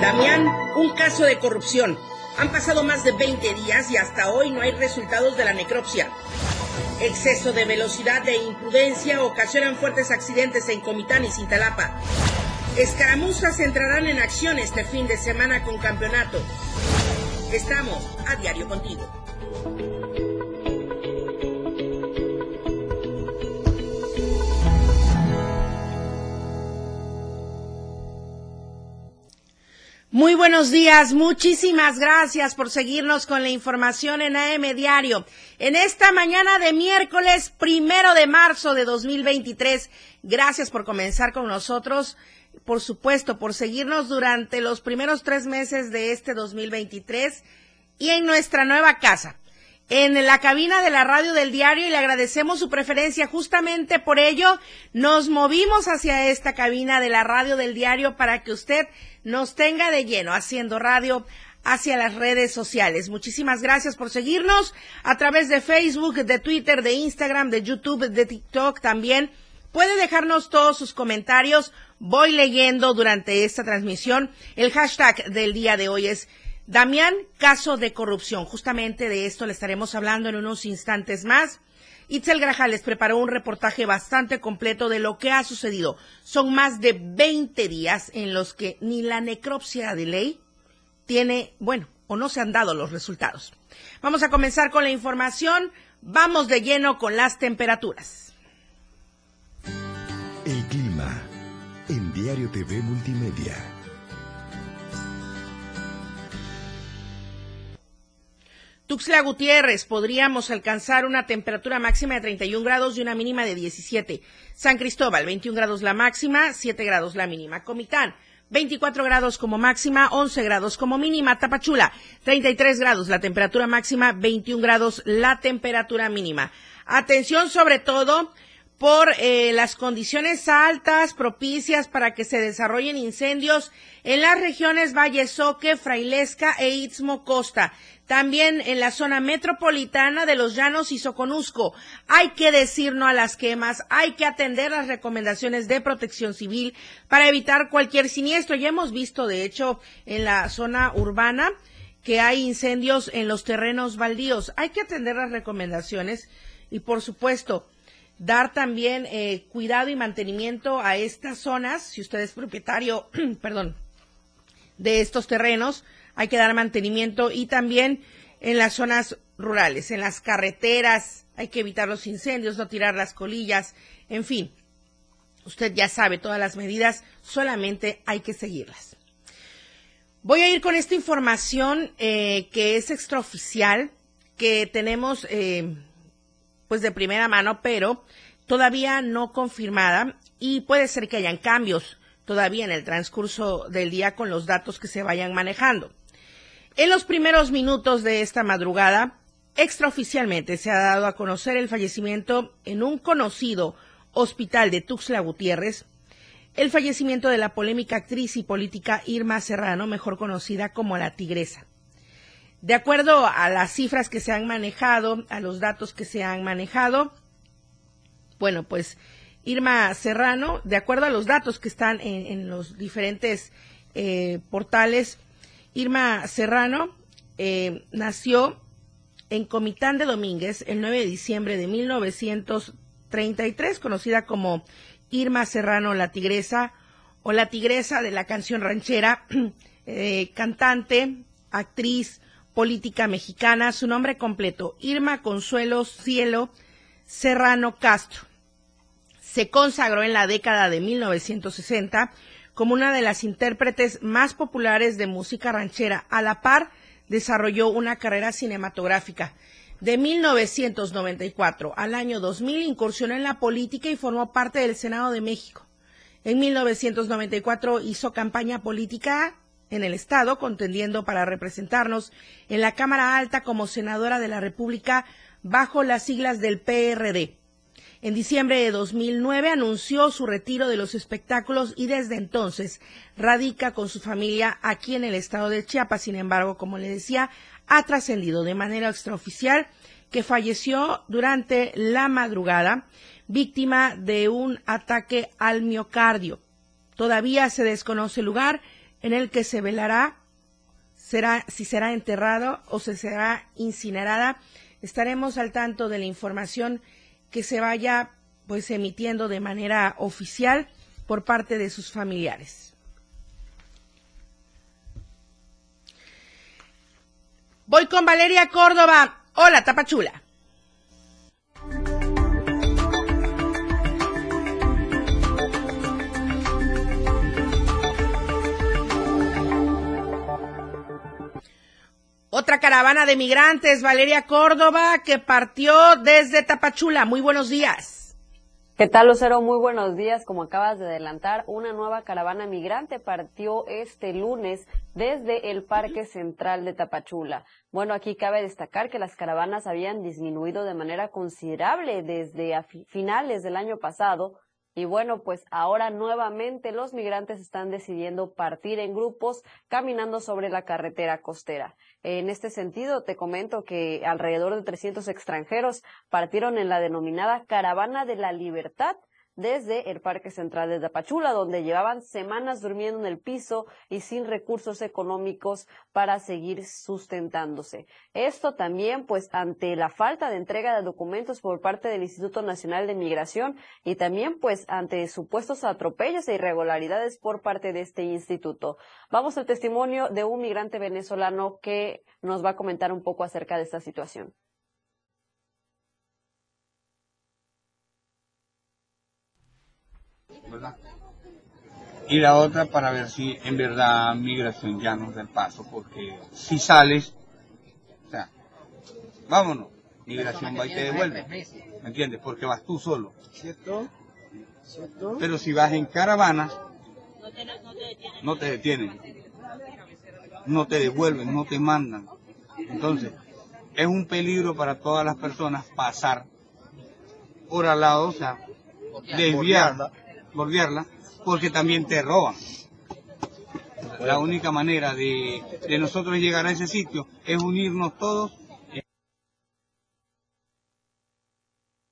Damián, un caso de corrupción. Han pasado más de 20 días y hasta hoy no hay resultados de la necropsia. Exceso de velocidad e imprudencia ocasionan fuertes accidentes en Comitán y Cintalapa. Escaramuzas entrarán en acción este fin de semana con campeonato. Estamos a diario contigo. Muy buenos días, muchísimas gracias por seguirnos con la información en AM Diario. En esta mañana de miércoles primero de marzo de 2023, gracias por comenzar con nosotros, por supuesto, por seguirnos durante los primeros tres meses de este 2023 y en nuestra nueva casa en la cabina de la radio del diario y le agradecemos su preferencia. Justamente por ello nos movimos hacia esta cabina de la radio del diario para que usted nos tenga de lleno haciendo radio hacia las redes sociales. Muchísimas gracias por seguirnos a través de Facebook, de Twitter, de Instagram, de YouTube, de TikTok también. Puede dejarnos todos sus comentarios. Voy leyendo durante esta transmisión. El hashtag del día de hoy es Damián, caso de corrupción. Justamente de esto le estaremos hablando en unos instantes más. Itzel Grajales preparó un reportaje bastante completo de lo que ha sucedido. Son más de 20 días en los que ni la necropsia de ley tiene, bueno, o no se han dado los resultados. Vamos a comenzar con la información. Vamos de lleno con las temperaturas. El clima en Diario TV Multimedia. Tuxtla Gutiérrez podríamos alcanzar una temperatura máxima de 31 grados y una mínima de 17. San Cristóbal, 21 grados la máxima, 7 grados la mínima. Comitán, 24 grados como máxima, 11 grados como mínima. Tapachula, 33 grados la temperatura máxima, 21 grados la temperatura mínima. Atención sobre todo por eh, las condiciones altas propicias para que se desarrollen incendios en las regiones Valle Soque, Frailesca e Istmo Costa. También en la zona metropolitana de Los Llanos y Soconusco. Hay que decir no a las quemas, hay que atender las recomendaciones de protección civil para evitar cualquier siniestro. Ya hemos visto, de hecho, en la zona urbana que hay incendios en los terrenos baldíos. Hay que atender las recomendaciones y, por supuesto, dar también eh, cuidado y mantenimiento a estas zonas. Si usted es propietario, perdón, de estos terrenos, hay que dar mantenimiento y también en las zonas rurales, en las carreteras, hay que evitar los incendios, no tirar las colillas, en fin. Usted ya sabe todas las medidas, solamente hay que seguirlas. Voy a ir con esta información eh, que es extraoficial, que tenemos eh, pues de primera mano, pero todavía no confirmada y puede ser que hayan cambios todavía en el transcurso del día con los datos que se vayan manejando. En los primeros minutos de esta madrugada, extraoficialmente se ha dado a conocer el fallecimiento en un conocido hospital de Tuxtla Gutiérrez, el fallecimiento de la polémica actriz y política Irma Serrano, mejor conocida como la Tigresa. De acuerdo a las cifras que se han manejado, a los datos que se han manejado, bueno, pues Irma Serrano, de acuerdo a los datos que están en, los diferentes eh, portales, Irma Serrano eh, nació en Comitán de Domínguez el 9 de diciembre de 1933, conocida como Irma Serrano la Tigresa o la Tigresa de la canción ranchera, eh, cantante, actriz, política mexicana, su nombre completo, Irma Consuelo Cielo Serrano Castro. Se consagró en la década de 1960 como una de las intérpretes más populares de música ranchera. A la par, desarrolló una carrera cinematográfica. De 1994 al año 2000 incursionó en la política y formó parte del Senado de México. En 1994 hizo campaña política en el Estado, contendiendo para representarnos en la Cámara Alta como senadora de la República bajo las siglas del PRD. En diciembre de 2009 anunció su retiro de los espectáculos y desde entonces radica con su familia aquí en el estado de Chiapas. Sin embargo, como le decía, ha trascendido de manera extraoficial que falleció durante la madrugada víctima de un ataque al miocardio. Todavía se desconoce el lugar en el que se velará será, si será enterrado o se será incinerada. Estaremos al tanto de la información que se vaya pues emitiendo de manera oficial por parte de sus familiares. Voy con Valeria Córdoba. Hola, Tapachula. Otra caravana de migrantes, Valeria Córdoba, que partió desde Tapachula. Muy buenos días. ¿Qué tal, Lucero? Muy buenos días. Como acabas de adelantar, una nueva caravana migrante partió este lunes desde el Parque Central de Tapachula. Bueno, aquí cabe destacar que las caravanas habían disminuido de manera considerable desde finales del año pasado, y bueno, pues ahora nuevamente los migrantes están decidiendo partir en grupos caminando sobre la carretera costera. En este sentido, te comento que alrededor de 300 extranjeros partieron en la denominada Caravana de la Libertad desde el Parque Central de Tapachula, donde llevaban semanas durmiendo en el piso y sin recursos económicos para seguir sustentándose. Esto también, pues, ante la falta de entrega de documentos por parte del Instituto Nacional de Migración y también, pues, ante supuestos atropellos e irregularidades por parte de este instituto. Vamos al testimonio de un migrante venezolano que nos va a comentar un poco acerca de esta situación. Y la otra para ver si en verdad migración ya nos da el paso, porque si sales, o sea, vámonos, migración va y te devuelve, ¿me entiendes? Porque vas tú solo. ¿Cierto? Pero si vas en caravanas, no te detienen, no te devuelven, no te mandan. Entonces, es un peligro para todas las personas pasar por al lado, o sea, desviar bordearla, porque también te roban. La única manera de, de nosotros llegar a ese sitio es unirnos todos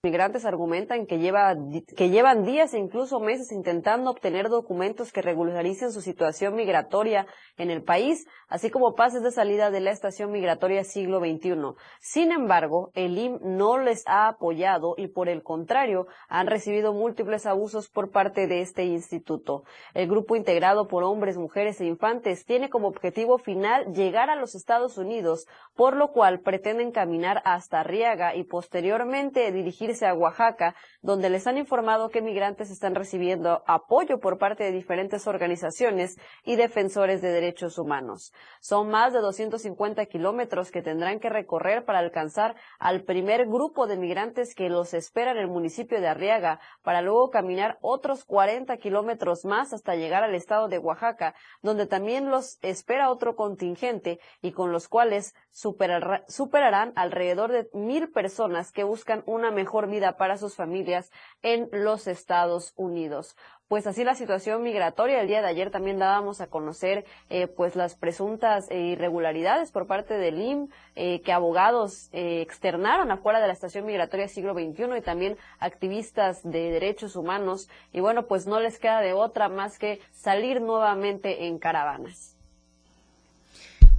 migrantes argumentan que, lleva, que llevan días e incluso meses intentando obtener documentos que regularicen su situación migratoria en el país, así como pases de salida de la estación migratoria siglo XXI. Sin embargo, el IM no les ha apoyado y por el contrario han recibido múltiples abusos por parte de este instituto. El grupo integrado por hombres, mujeres e infantes tiene como objetivo final llegar a los Estados Unidos, por lo cual pretenden caminar hasta Riaga y posteriormente dirigirse a Oaxaca, donde les han informado que migrantes están recibiendo apoyo por parte de diferentes organizaciones y defensores de derechos humanos. Son más de 250 kilómetros que tendrán que recorrer para alcanzar al primer grupo de migrantes que los espera en el municipio de Arriaga, para luego caminar otros 40 kilómetros más hasta llegar al estado de Oaxaca, donde también los espera otro contingente y con los cuales superarán alrededor de mil personas que buscan una mejor vida para sus familias en los Estados Unidos. Pues así la situación migratoria. El día de ayer también dábamos a conocer eh, pues las presuntas eh, irregularidades por parte del IM eh, que abogados externaron afuera de la estación migratoria siglo XXI y también activistas de derechos humanos. Y bueno, pues no les queda de otra más que salir nuevamente en caravanas.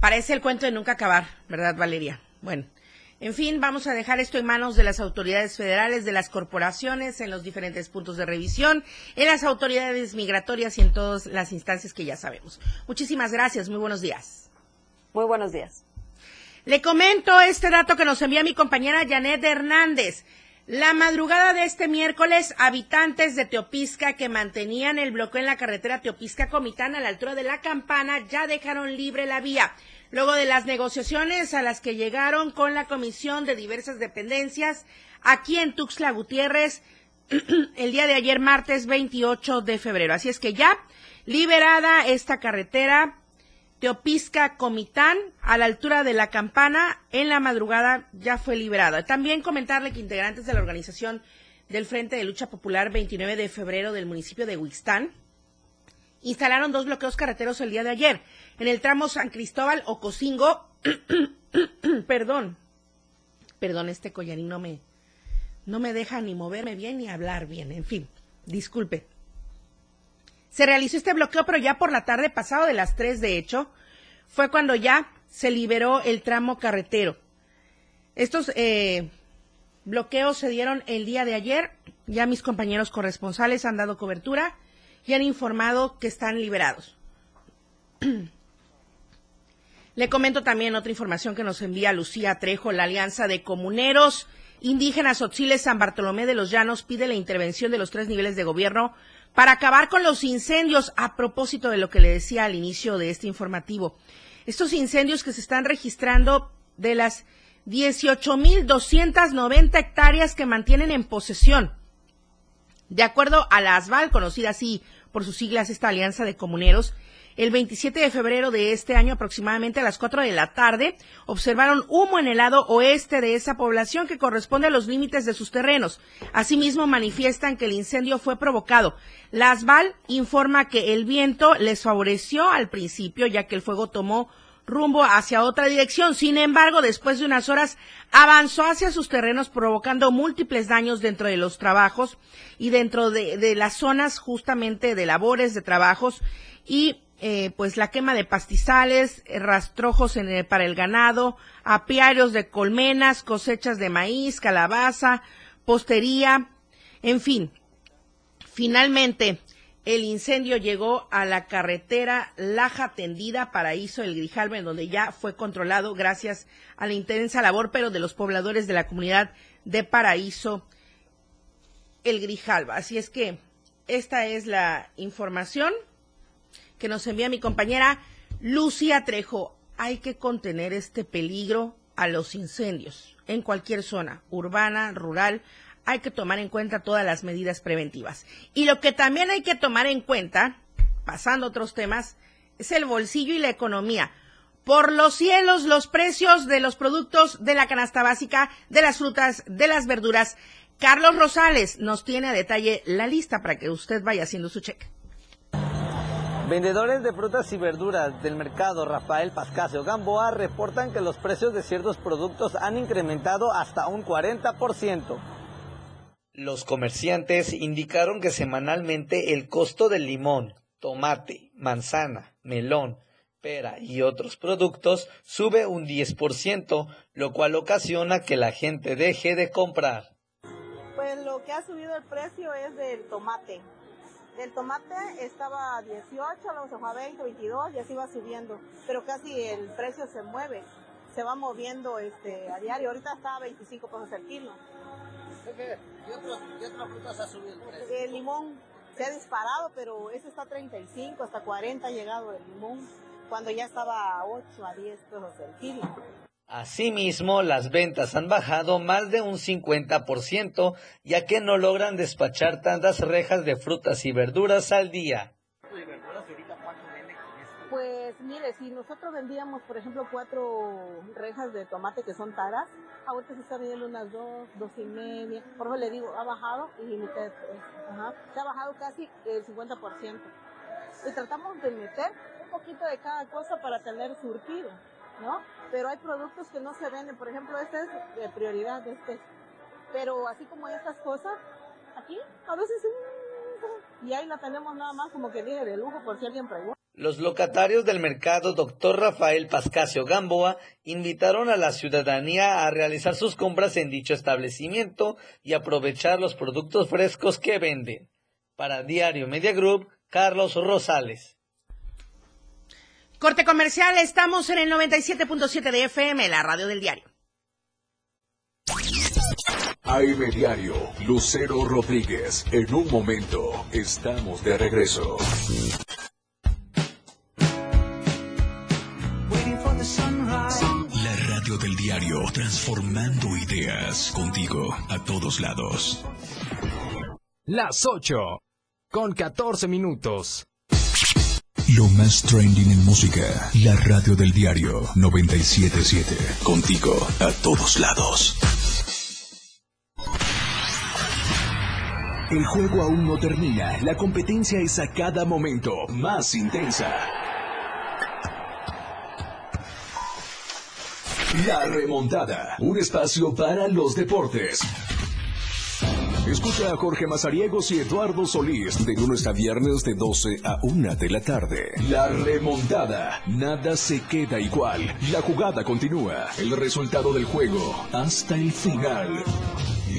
Parece el cuento de nunca acabar, ¿verdad, Valeria? Bueno, en fin, vamos a dejar esto en manos de las autoridades federales, de las corporaciones, en los diferentes puntos de revisión, en las autoridades migratorias y en todas las instancias que ya sabemos. Muchísimas gracias. Muy buenos días. Muy buenos días. Le comento este dato que nos envía mi compañera Janet Hernández. La madrugada de este miércoles, habitantes de Teopisca que mantenían el bloqueo en la carretera Teopisca-Comitán a la altura de la campana ya dejaron libre la vía luego de las negociaciones a las que llegaron con la comisión de diversas dependencias aquí en Tuxtla Gutiérrez el día de ayer, martes 28 de febrero. Así es que ya liberada esta carretera Teopisca Comitán a la altura de la campana en la madrugada ya fue liberada. También comentarle que integrantes de la organización del Frente de Lucha Popular 29 de febrero del municipio de Huixtán instalaron dos bloqueos carreteros el día de ayer en el tramo San Cristóbal o Cocingo, perdón, perdón, este collarín no me, no me deja ni moverme bien ni hablar bien, en fin, disculpe. Se realizó este bloqueo, pero ya por la tarde, pasado de las 3 de hecho, fue cuando ya se liberó el tramo carretero. Estos eh, bloqueos se dieron el día de ayer. Ya mis compañeros corresponsales han dado cobertura y han informado que están liberados. Le comento también otra información que nos envía Lucía Trejo, la Alianza de Comuneros Indígenas Otziles San Bartolomé de los Llanos pide la intervención de los tres niveles de gobierno para acabar con los incendios a propósito de lo que le decía al inicio de este informativo. Estos incendios que se están registrando de las 18.290 hectáreas que mantienen en posesión. De acuerdo a la ASVAL, conocida así por sus siglas esta Alianza de Comuneros, el 27 de febrero de este año, aproximadamente a las 4 de la tarde, observaron humo en el lado oeste de esa población que corresponde a los límites de sus terrenos. Asimismo, manifiestan que el incendio fue provocado. La ASVAL informa que el viento les favoreció al principio, ya que el fuego tomó rumbo hacia otra dirección. Sin embargo, después de unas horas avanzó hacia sus terrenos provocando múltiples daños dentro de los trabajos y dentro de, las zonas justamente de labores, de trabajos y eh, pues la quema de pastizales, eh, rastrojos para el ganado, apiarios de colmenas, cosechas de maíz, calabaza, postería, en fin. Finalmente, el incendio llegó a la carretera Laja Tendida, Paraíso, el Grijalva, en donde ya fue controlado gracias a la intensa labor, pero de los pobladores de la comunidad de Paraíso, el Grijalva. Así es que esta es la información que nos envía mi compañera Lucia Trejo. Hay que contener este peligro a los incendios en cualquier zona, urbana, rural hay que tomar en cuenta todas las medidas preventivas. Y lo que también hay que tomar en cuenta, pasando a otros temas, es el bolsillo y la economía. Por los cielos, los precios de los productos de la canasta básica, de las frutas, de las verduras. Carlos Rosales nos tiene a detalle la lista para que usted vaya haciendo su cheque. Vendedores de frutas y verduras del mercado Rafael Pascasio Gamboa reportan que los precios de ciertos productos han incrementado hasta un 40%. Los comerciantes indicaron que semanalmente el costo del limón, tomate, manzana, melón, pera y otros productos sube un 10%, lo cual ocasiona que la gente deje de comprar. Pues lo que ha subido el precio es del tomate. El tomate estaba a 18, luego se fue a 20, 22 y así va subiendo, pero casi el precio se mueve, se va moviendo este, a diario. Ahorita está a 25 pesos el kilo. ¿Qué, otras frutas ha subido el precio? El limón se ha disparado, pero ese está a 35, hasta 40 ha llegado el limón, cuando ya estaba a 8, a 10 pesos el kilo. Asimismo, las ventas han bajado más de un 50%, ya que no logran despachar tantas rejas de frutas y verduras al día. Pues mire, si nosotros vendíamos, por ejemplo, cuatro rejas de tomate que son taras, ahorita se está vendiendo unas dos, dos y media. Por eso le digo, ha bajado y mitad, ajá, se ha bajado casi el 50%. Y tratamos de meter un poquito de cada cosa para tener surtido, ¿no? Pero hay productos que no se venden, por ejemplo, este es de prioridad, este. Pero así como estas cosas, aquí a veces y ahí la tenemos nada más como que dije de lujo por si alguien pregunta. Los locatarios del mercado Dr. Rafael Pascasio Gamboa invitaron a la ciudadanía a realizar sus compras en dicho establecimiento y aprovechar los productos frescos que venden. Para Diario Media Group, Carlos Rosales. Corte comercial, estamos en el 97.7 de FM, la radio del diario. AM Diario, Lucero Rodríguez. En un momento, estamos de regreso. del diario, transformando ideas contigo a todos lados. Las 8, con 14 minutos. Lo más trending en música, la radio del diario 977, contigo a todos lados. El juego aún no termina, la competencia es a cada momento más intensa. La remontada. Un espacio para los deportes. Escucha a Jorge Mazariegos y Eduardo Solís de lunes a viernes de 12 a 1 de la tarde. La remontada. Nada se queda igual. La jugada continúa. El resultado del juego hasta el final.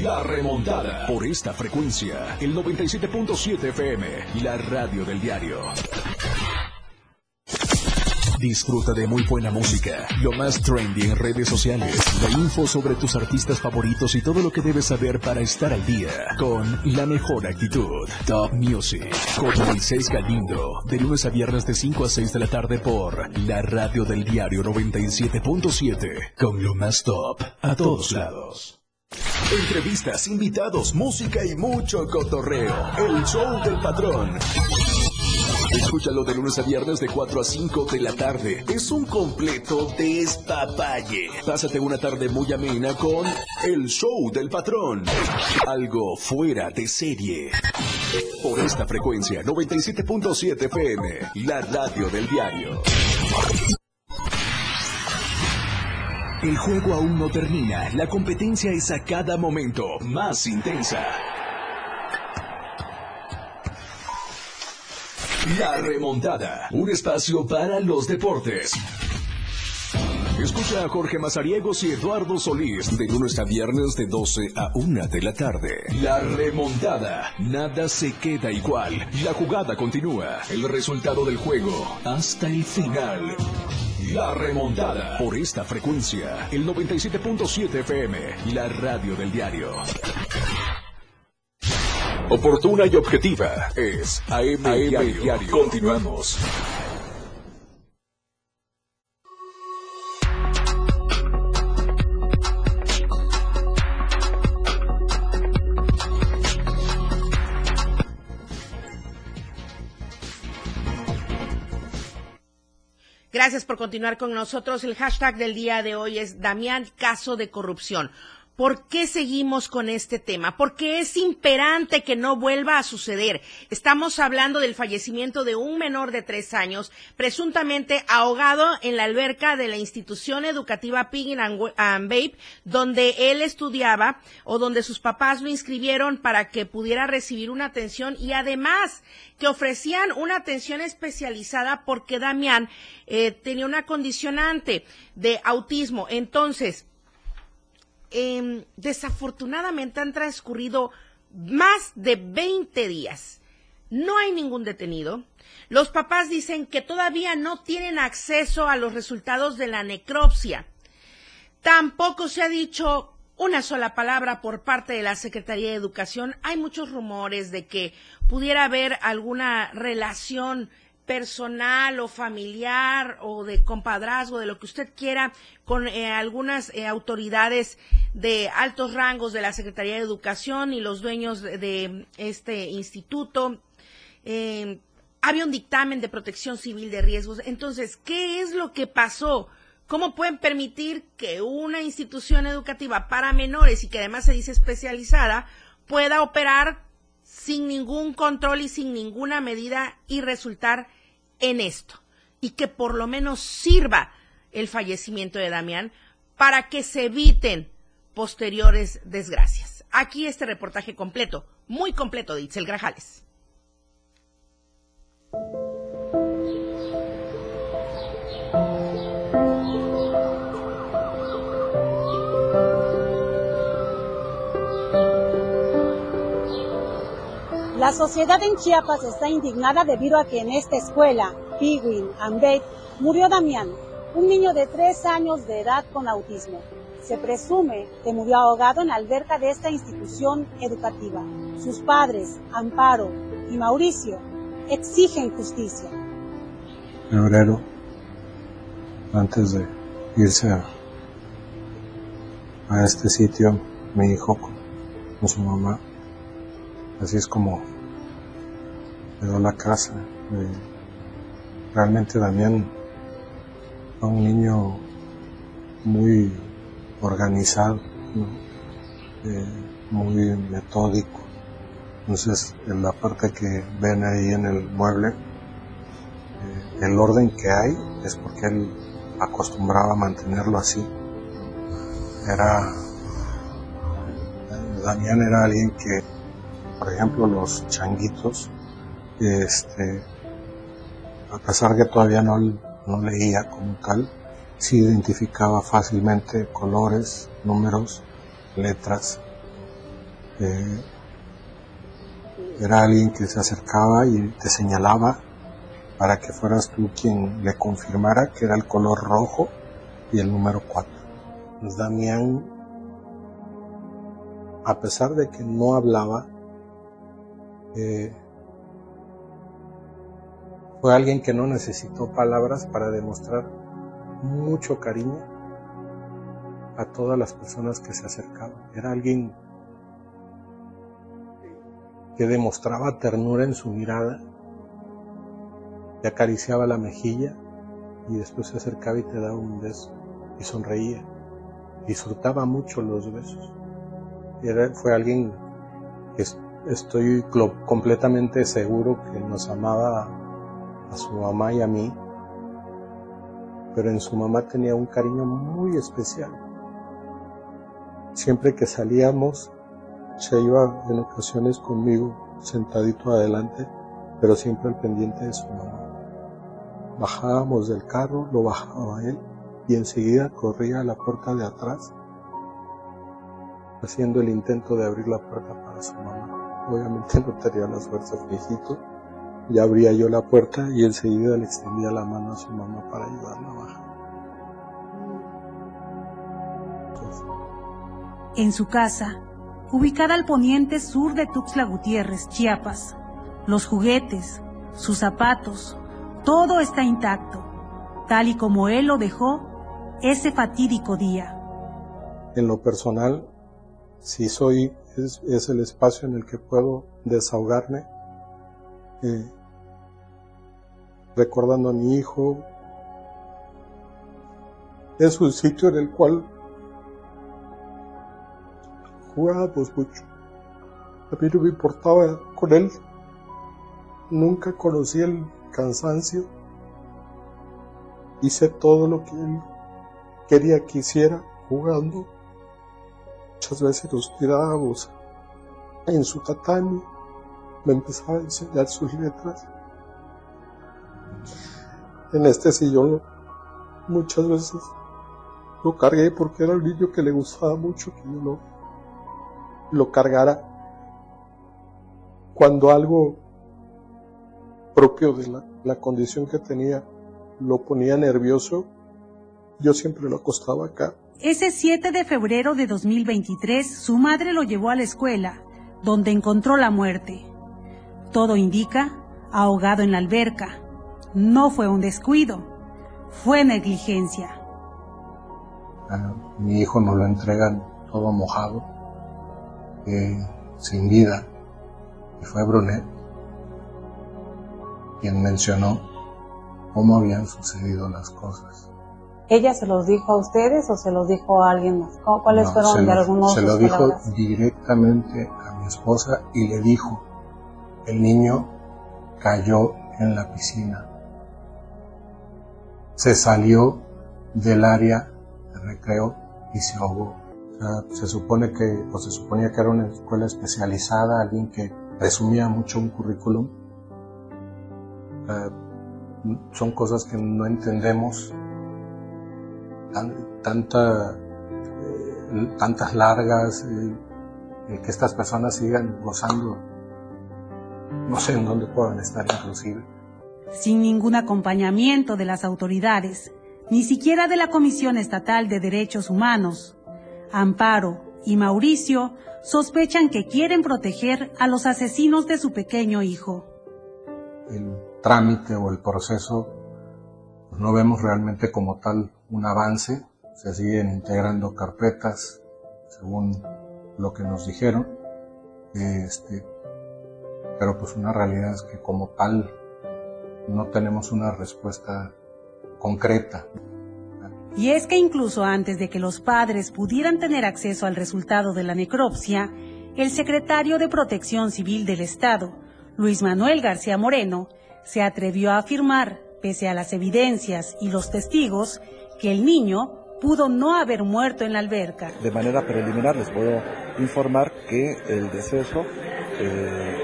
La remontada. Por esta frecuencia, el 97.7 FM, la radio del diario. Disfruta de muy buena música, lo más trendy en redes sociales, la info sobre tus artistas favoritos y todo lo que debes saber para estar al día con la mejor actitud. Top Music con Moisés Galindo, de lunes a viernes de 5 a 6 de la tarde por la radio del diario 97.7 con lo más top a todos lados. Entrevistas, invitados, música y mucho cotorreo. El show del patrón. Escúchalo de lunes a viernes de 4 a 5 de la tarde. Es un completo despapalle. Pásate una tarde muy amena con El Show del Patrón. Algo fuera de serie. Por esta frecuencia, 97.7 FM, la radio del diario. El juego aún no termina. La competencia es a cada momento más intensa. La remontada. Un espacio para los deportes. Escucha a Jorge Mazariegos y Eduardo Solís de lunes a viernes de 12 a 1 de la tarde. La remontada. Nada se queda igual. La jugada continúa. El resultado del juego hasta el final. La remontada. Por esta frecuencia, el 97.7 FM, la radio del diario. Oportuna y objetiva es AM, Diario. Continuamos. Gracias por continuar con nosotros. El hashtag del día de hoy es Damián Caso de Corrupción. ¿Por qué seguimos con este tema? Porque es imperante que no vuelva a suceder. Estamos hablando del fallecimiento de un menor de tres años, presuntamente ahogado en la alberca de la institución educativa Pig and Babe, donde él estudiaba o donde sus papás lo inscribieron para que pudiera recibir una atención y además que ofrecían una atención especializada porque Damián eh, tenía una condicionante de autismo. Entonces, eh, desafortunadamente han transcurrido más de 20 días. No hay ningún detenido. Los papás dicen que todavía no tienen acceso a los resultados de la necropsia. Tampoco se ha dicho una sola palabra por parte de la Secretaría de Educación. Hay muchos rumores de que pudiera haber alguna relación personal o familiar o de compadrazgo, de lo que usted quiera, con eh, algunas eh, autoridades de altos rangos de la Secretaría de Educación y los dueños de, este instituto. Eh, había un dictamen de protección civil de riesgos. Entonces, ¿qué es lo que pasó? ¿Cómo pueden permitir que una institución educativa para menores y que además se dice especializada pueda operar sin ningún control y sin ninguna medida y resultar en esto y que por lo menos sirva el fallecimiento de Damián para que se eviten posteriores desgracias. Aquí este reportaje completo, muy completo de Itzel Grajales. La sociedad en Chiapas está indignada debido a que en esta escuela, Piguin and murió Damián, un niño de tres años de edad con autismo. Se presume que murió ahogado en la alberca de esta institución educativa. Sus padres, Amparo y Mauricio, exigen justicia. Febrero, antes de irse a, este sitio, mi hijo con su mamá, así es como quedó la casa. Eh, realmente Damián fue un niño muy organizado, eh, muy metódico. Entonces, en la parte que ven ahí en el mueble, eh, el orden que hay es porque él acostumbraba a mantenerlo así. Era Damián era alguien que, por ejemplo, los changuitos, este, a pesar que todavía no, leía como tal, sí identificaba fácilmente colores, números, letras. Eh, era alguien que se acercaba y te señalaba para que fueras tú quien le confirmara que era el color rojo y el número 4. Damián, a pesar de que no hablaba, eh, fue alguien que no necesitó palabras para demostrar mucho cariño a todas las personas que se acercaban. Era alguien que demostraba ternura en su mirada, te acariciaba la mejilla y después se acercaba y te daba un beso y sonreía. Disfrutaba mucho los besos. Era, fue alguien que estoy completamente seguro que nos amaba a su mamá y a mí, pero en su mamá tenía un cariño muy especial. Siempre que salíamos, se iba en ocasiones conmigo sentadito adelante, pero siempre al pendiente de su mamá. Bajábamos del carro, lo bajaba él y enseguida corría a la puerta de atrás, haciendo el intento de abrir la puerta para su mamá. Obviamente no tenía las fuerzas viejito, y abría yo la puerta y enseguida le extendía la mano a su mamá para ayudarla a bajar. En su casa, ubicada al poniente sur de Tuxtla Gutiérrez, Chiapas, los juguetes, sus zapatos, todo está intacto, tal y como él lo dejó ese fatídico día. En lo personal, si soy, es, el espacio en el que puedo desahogarme, recordando a mi hijo. Es un sitio en el cual jugábamos mucho. A mí no me importaba con él. Nunca conocí el cansancio. Hice todo lo que él quería que hiciera jugando. Muchas veces nos tirábamos en su tatami. Me empezaba a enseñar sus letras. En este sillón muchas veces lo cargué porque era un niño que le gustaba mucho que yo lo, lo cargara. Cuando algo propio de la, la condición que tenía lo ponía nervioso, yo siempre lo acostaba acá. Ese 7 de febrero de 2023, su madre lo llevó a la escuela, donde encontró la muerte. Todo indica ahogado en la alberca. No fue un descuido, fue negligencia. Ah, mi hijo nos lo entregan todo mojado, eh, sin vida, y fue Brunet quien mencionó cómo habían sucedido las cosas. ¿Ella se los dijo a ustedes o se los dijo a alguien más? ¿Cuáles fueron de algunos Se lo dijo directamente a mi esposa y le dijo, el niño cayó en la piscina. Se salió del área de recreo y se ahogó. se supone que, o se suponía que era una escuela especializada, alguien que resumía mucho un currículum. son cosas que no entendemos. tanta, eh, tantas largas, eh, que estas personas sigan gozando no sé en dónde puedan estar inclusive. Sin ningún acompañamiento de las autoridades, ni siquiera de la Comisión Estatal de Derechos Humanos, Amparo y Mauricio sospechan que quieren proteger a los asesinos de su pequeño hijo. El trámite o el proceso pues, no vemos realmente como tal un avance, se siguen integrando carpetas según lo que nos dijeron. Este, pero pues una realidad es que como tal no tenemos una respuesta concreta. Y es que incluso antes de que los padres pudieran tener acceso al resultado de la necropsia, el secretario de Protección Civil del Estado, Luis Manuel García Moreno, se atrevió a afirmar, pese a las evidencias y los testigos, que el niño pudo no haber muerto en la alberca. De manera preliminar les puedo informar que el deceso eh,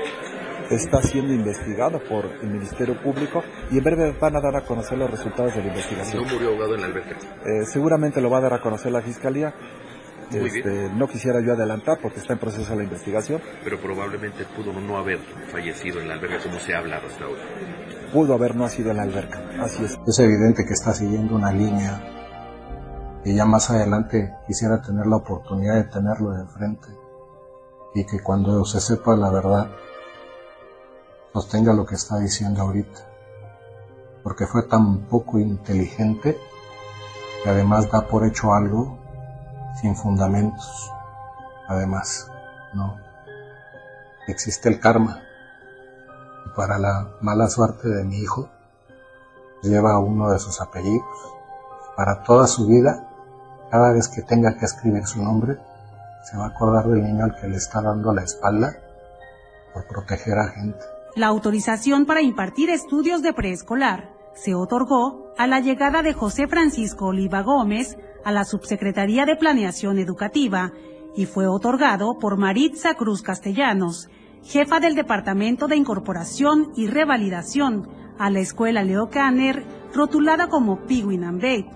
está siendo investigado por el Ministerio Público y en breve van a dar a conocer los resultados de la investigación. ¿No murió ahogado en la alberca? Eh, seguramente lo va a dar a conocer la Fiscalía. Este, no quisiera yo adelantar porque está en proceso la investigación. Pero probablemente pudo no haber fallecido en la alberca como se ha hablado hasta ahora. Pudo haber no sido en la alberca, así es. Es evidente que está siguiendo una línea y ya más adelante quisiera tener la oportunidad de tenerlo de frente y que cuando se sepa la verdad sostenga lo que está diciendo ahorita, porque fue tan poco inteligente que además da por hecho algo sin fundamentos. Además, no. Existe el karma. Y para la mala suerte de mi hijo, lleva uno de sus apellidos. Para toda su vida, cada vez que tenga que escribir su nombre, se va a acordar del niño al que le está dando la espalda por proteger a gente. La autorización para impartir estudios de preescolar se otorgó a la llegada de José Francisco Oliva Gómez a la Subsecretaría de Planeación Educativa y fue otorgado por Maritza Cruz Castellanos, jefa del Departamento de Incorporación y Revalidación a la Escuela Leo Kanner, rotulada como Piguin and Babe,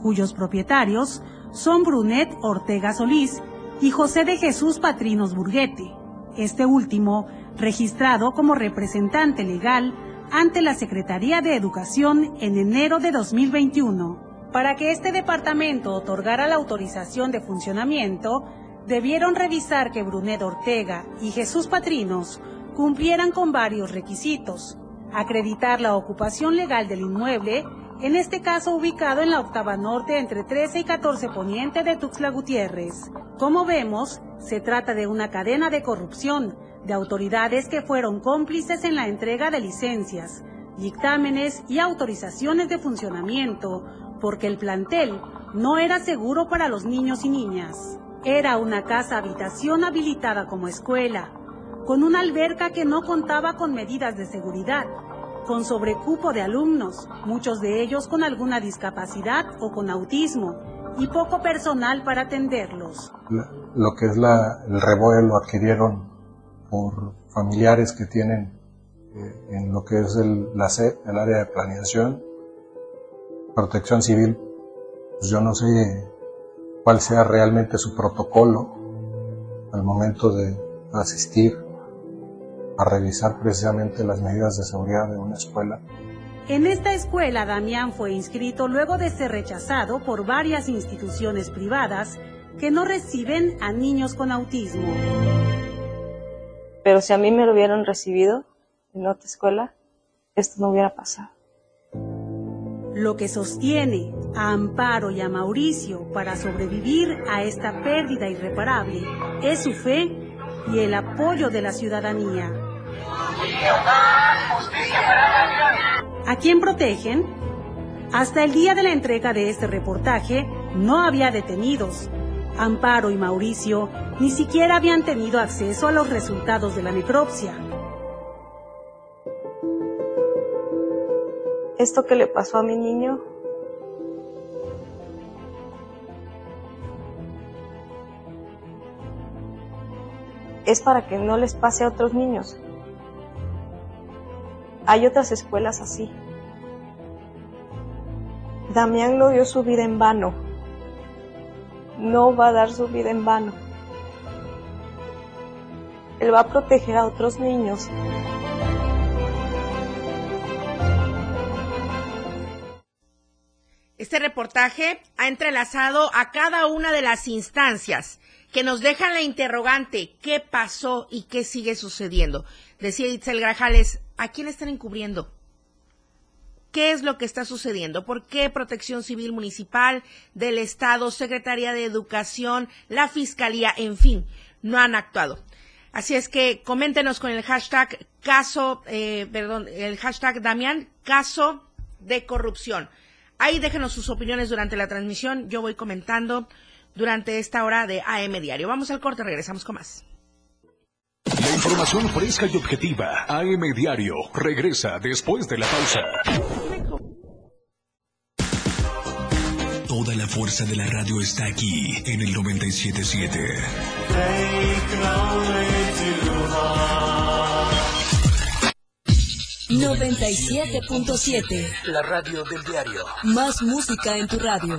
cuyos propietarios son Brunet Ortega Solís y José de Jesús Patrinos Burguete, este último registrado como representante legal ante la Secretaría de Educación en enero de 2021. Para que este departamento otorgara la autorización de funcionamiento, debieron revisar que Brunet Ortega y Jesús Patrinos cumplieran con varios requisitos. Acreditar la ocupación legal del inmueble, en este caso ubicado en la octava norte entre 13 y 14 poniente de Tuxtla Gutiérrez. Como vemos, se trata de una cadena de corrupción de autoridades que fueron cómplices en la entrega de licencias, dictámenes y autorizaciones de funcionamiento porque el plantel no era seguro para los niños y niñas. Era una casa habitación habilitada como escuela, con una alberca que no contaba con medidas de seguridad, con sobrecupo de alumnos, muchos de ellos con alguna discapacidad o con autismo, y poco personal para atenderlos. Lo que es el revuelo adquirieron por familiares que tienen eh, en lo que es el, la el área de planeación, protección civil, pues yo no sé cuál sea realmente su protocolo al momento de asistir a revisar precisamente las medidas de seguridad de una escuela. En esta escuela Damián fue inscrito luego de ser rechazado por varias instituciones privadas que no reciben a niños con autismo. Pero si a mí me lo hubieran recibido en otra escuela, esto no hubiera pasado. Lo que sostiene a Amparo y a Mauricio para sobrevivir a esta pérdida irreparable es su fe y el apoyo de la ciudadanía. ¿A quién protegen? Hasta el día de la entrega de este reportaje no había detenidos. Amparo y Mauricio ni siquiera habían tenido acceso a los resultados de la necropsia. esto que le pasó a mi niño es para que no les pase a otros niños. Hay otras escuelas así. Damián no dio su vida en vano. No va a dar su vida en vano. Él va a proteger a otros niños. Este reportaje ha entrelazado a cada una de las instancias que nos dejan la interrogante, ¿qué pasó y qué sigue sucediendo? Decía Itzel Grajales, ¿a quién están encubriendo? ¿Qué es lo que está sucediendo? ¿Por qué Protección Civil Municipal del Estado, Secretaría de Educación, la Fiscalía, en fin, no han actuado? Así es que coméntenos con el hashtag caso, eh, perdón, el hashtag Damián, caso de corrupción. Ahí déjenos sus opiniones durante la transmisión. Yo voy comentando durante esta hora de AM Diario. Vamos al corte, regresamos con más. La información fresca y objetiva. AM Diario regresa después de la pausa. Toda la fuerza de la radio está aquí en el 977. 97.7. La radio del diario. Más música en tu radio.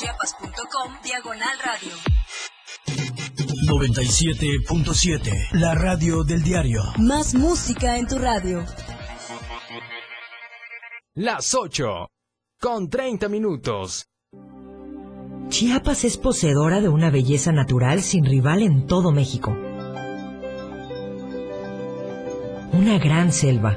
www.diariodechiapas.com Diagonal Radio. 97.7. La radio del diario. Más música en tu radio. Las 8. Con 30 minutos. Chiapas es poseedora de una belleza natural sin rival en todo México. Una gran selva,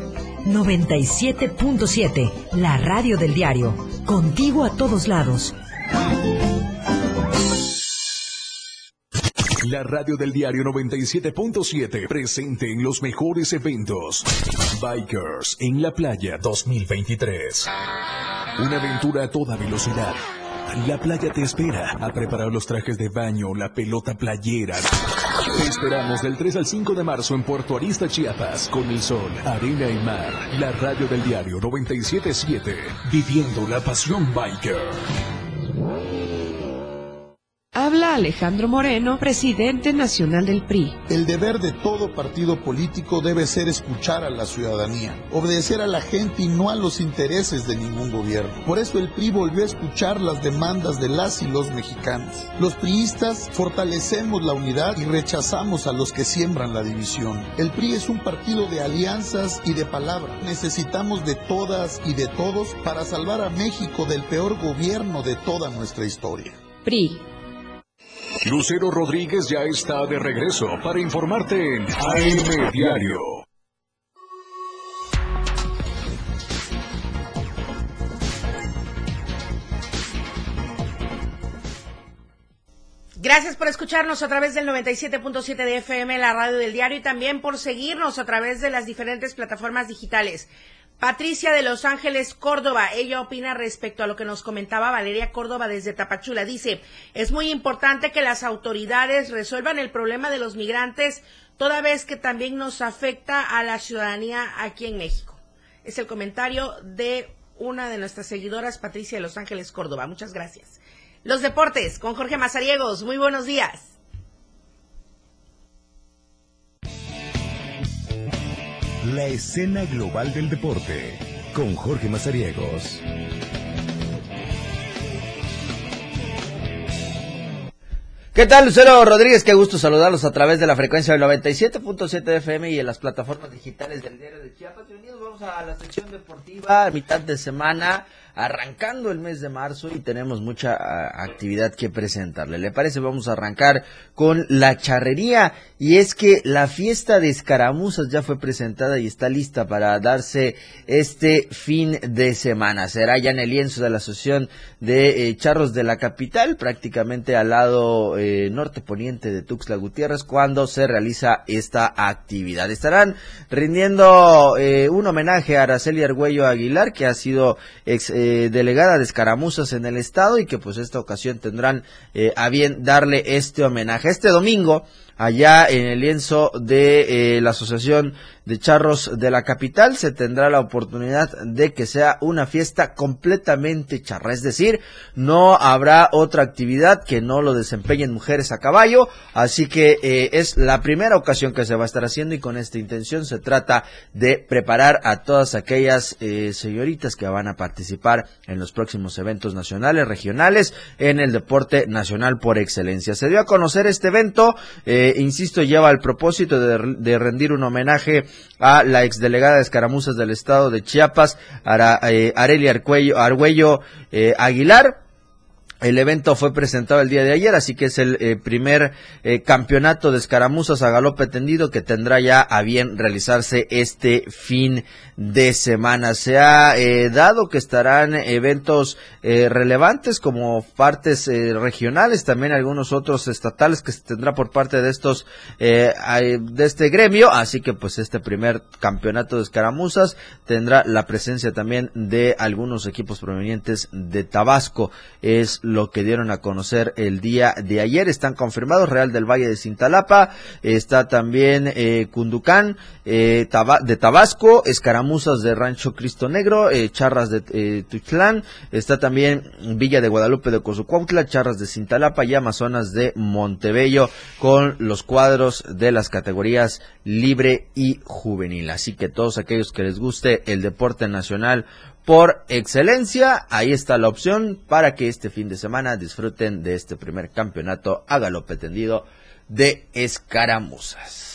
97.7, la radio del diario, contigo a todos lados. La radio del diario 97.7 presente en los mejores eventos. Bikers en la playa 2023. Una aventura a toda velocidad. La playa te espera a preparar los trajes de baño, la pelota playera. Te esperamos del 3 al 5 de marzo en Puerto Arista, Chiapas, con el sol, arena y mar. La radio del diario 977, viviendo la pasión biker. Habla Alejandro Moreno, presidente nacional del PRI. El deber de todo partido político debe ser escuchar a la ciudadanía, obedecer a la gente y no a los intereses de ningún gobierno. Por eso el PRI volvió a escuchar las demandas de las y los mexicanos. Los priistas fortalecemos la unidad y rechazamos a los que siembran la división. El PRI es un partido de alianzas y de palabra. Necesitamos de todas y de todos para salvar a México del peor gobierno de toda nuestra historia. PRI. Lucero Rodríguez ya está de regreso para informarte en AM Diario. Gracias por escucharnos a través del 97.7 de FM, la radio del diario, y también por seguirnos a través de las diferentes plataformas digitales. Patricia de Los Ángeles, Córdoba, ella opina respecto a lo que nos comentaba Valeria Córdoba desde Tapachula. Dice, es muy importante que las autoridades resuelvan el problema de los migrantes, toda vez que también nos afecta a la ciudadanía aquí en México. Es el comentario de una de nuestras seguidoras, Patricia de Los Ángeles, Córdoba. Muchas gracias. Los deportes con Jorge Mazariegos. Muy buenos días. La escena global del deporte con Jorge Mazariegos. ¿Qué tal, Lucero Rodríguez? Qué gusto saludarlos a través de la frecuencia del 97.7 FM y en las plataformas digitales del diario de Chiapas. Bienvenidos, vamos a la sección deportiva, mitad de semana, arrancando el mes de marzo y tenemos mucha a, actividad que presentarle. ¿Le parece? Vamos a arrancar con la charrería y es que la fiesta de escaramuzas ya fue presentada y está lista para darse este fin de semana. Será ya en el lienzo de la Asociación de eh, Charros de la Capital, prácticamente al lado eh, norte poniente de Tuxtla Gutiérrez, cuando se realiza esta actividad. Estarán rindiendo eh, un homenaje a Araceli Argüello Aguilar, que ha sido ex eh, delegada de escaramuzas en el estado y que pues esta ocasión tendrán eh, a bien darle este homenaje. Este domingo allá en el lienzo de eh, la Asociación de Charros de la capital, se tendrá la oportunidad de que sea una fiesta completamente charra. Es decir, no habrá otra actividad que no lo desempeñen mujeres a caballo. Así que eh, es la primera ocasión que se va a estar haciendo y con esta intención se trata de preparar a todas aquellas eh, señoritas que van a participar en los próximos eventos nacionales, regionales, en el deporte nacional por excelencia. Se dio a conocer este evento, eh, insisto, lleva el propósito de, de rendir un homenaje a la exdelegada de escaramuzas del estado de Chiapas, Ara, eh, Arelia Argüello eh, Aguilar. El evento fue presentado el día de ayer, así que es el eh, primer eh, campeonato de escaramuzas a galope tendido que tendrá ya a bien realizarse este fin de semana. Se ha eh, dado que estarán eventos relevantes como partes regionales, también algunos otros estatales que se tendrá por parte de estos de este gremio, así que pues este primer campeonato de escaramuzas tendrá la presencia también de algunos equipos provenientes de Tabasco, es lo que dieron a conocer el día de ayer, están confirmados Real del Valle de Cintalapa, está también Cunducán de Tabasco, escaramuzas de Rancho Cristo Negro, eh, Charras de eh, Tuxtlán, está también Villa de Guadalupe de Cozucuautla, Charras de Cintalapa y Amazonas de Montebello con los cuadros de las categorías libre y juvenil. Así que todos aquellos que les guste el deporte nacional por excelencia, ahí está la opción para que este fin de semana disfruten de este primer campeonato a galope tendido de escaramuzas.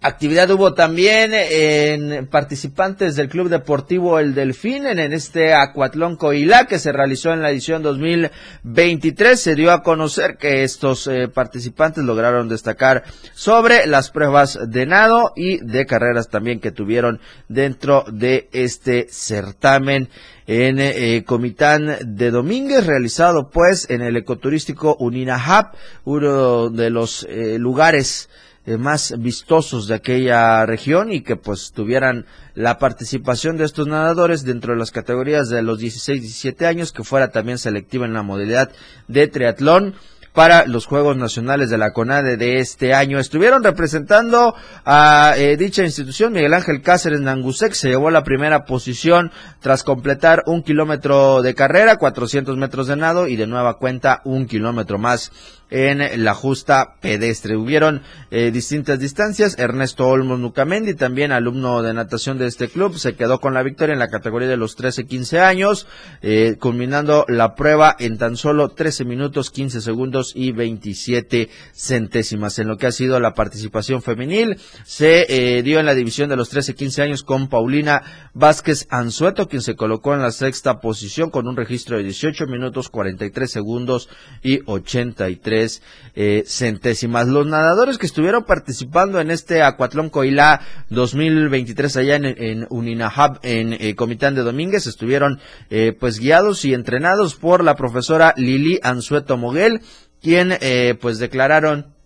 Actividad hubo también en participantes del Club Deportivo El Delfín en, este Acuatlón Coilá que se realizó en la edición 2023. Se dio a conocer que estos eh, participantes lograron destacar sobre las pruebas de nado y de carreras también que tuvieron dentro de este certamen en eh, Comitán de Domínguez, realizado pues en el ecoturístico Uninahap, uno de los eh, lugares más vistosos de aquella región y que pues tuvieran la participación de estos nadadores dentro de las categorías de los 16-17 años, que fuera también selectiva en la modalidad de triatlón para los Juegos Nacionales de la CONADE de este año. Estuvieron representando a eh, dicha institución Miguel Ángel Cáceres Nangusek, se llevó la primera posición tras completar un kilómetro de carrera, 400 metros de nado y de nueva cuenta un kilómetro más en la justa pedestre. Hubieron eh, distintas distancias. Ernesto Olmos Nucamendi, también alumno de natación de este club, se quedó con la victoria en la categoría de los 13-15 años, eh, culminando la prueba en tan solo 13 minutos, 15 segundos y 27 centésimas. En lo que ha sido la participación femenil, se eh, dio en la división de los 13-15 años con Paulina Vázquez Anzueto, quien se colocó en la sexta posición con un registro de 18 minutos, 43 segundos y 83 eh, centésimas. Los nadadores que estuvieron participando en este Acuatlón Coilá 2023 allá en, en Uninahab, en eh, Comitán de Domínguez, estuvieron eh, pues guiados y entrenados por la profesora Lili Anzueto Moguel, quien eh, pues declararon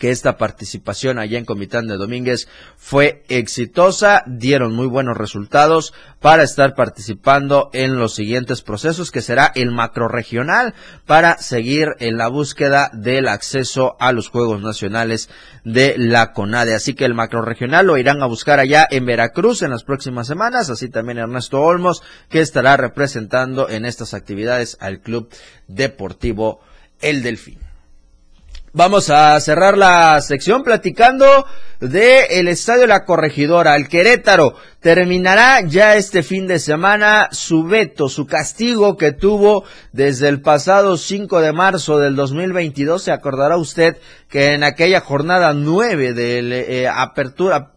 que esta participación allá en Comitán de Domínguez fue exitosa, dieron muy buenos resultados para estar participando en los siguientes procesos, que será el macro regional, para seguir en la búsqueda del acceso a los Juegos Nacionales de la CONADE. Así que el macro regional lo irán a buscar allá en Veracruz en las próximas semanas, así también Ernesto Olmos, que estará representando en estas actividades al Club Deportivo El Delfín. Vamos a cerrar la sección platicando de el Estadio La Corregidora. El Querétaro terminará ya este fin de semana su veto, su castigo que tuvo desde el pasado 5 de marzo del 2022. Se acordará usted que en aquella jornada 9 de eh, apertura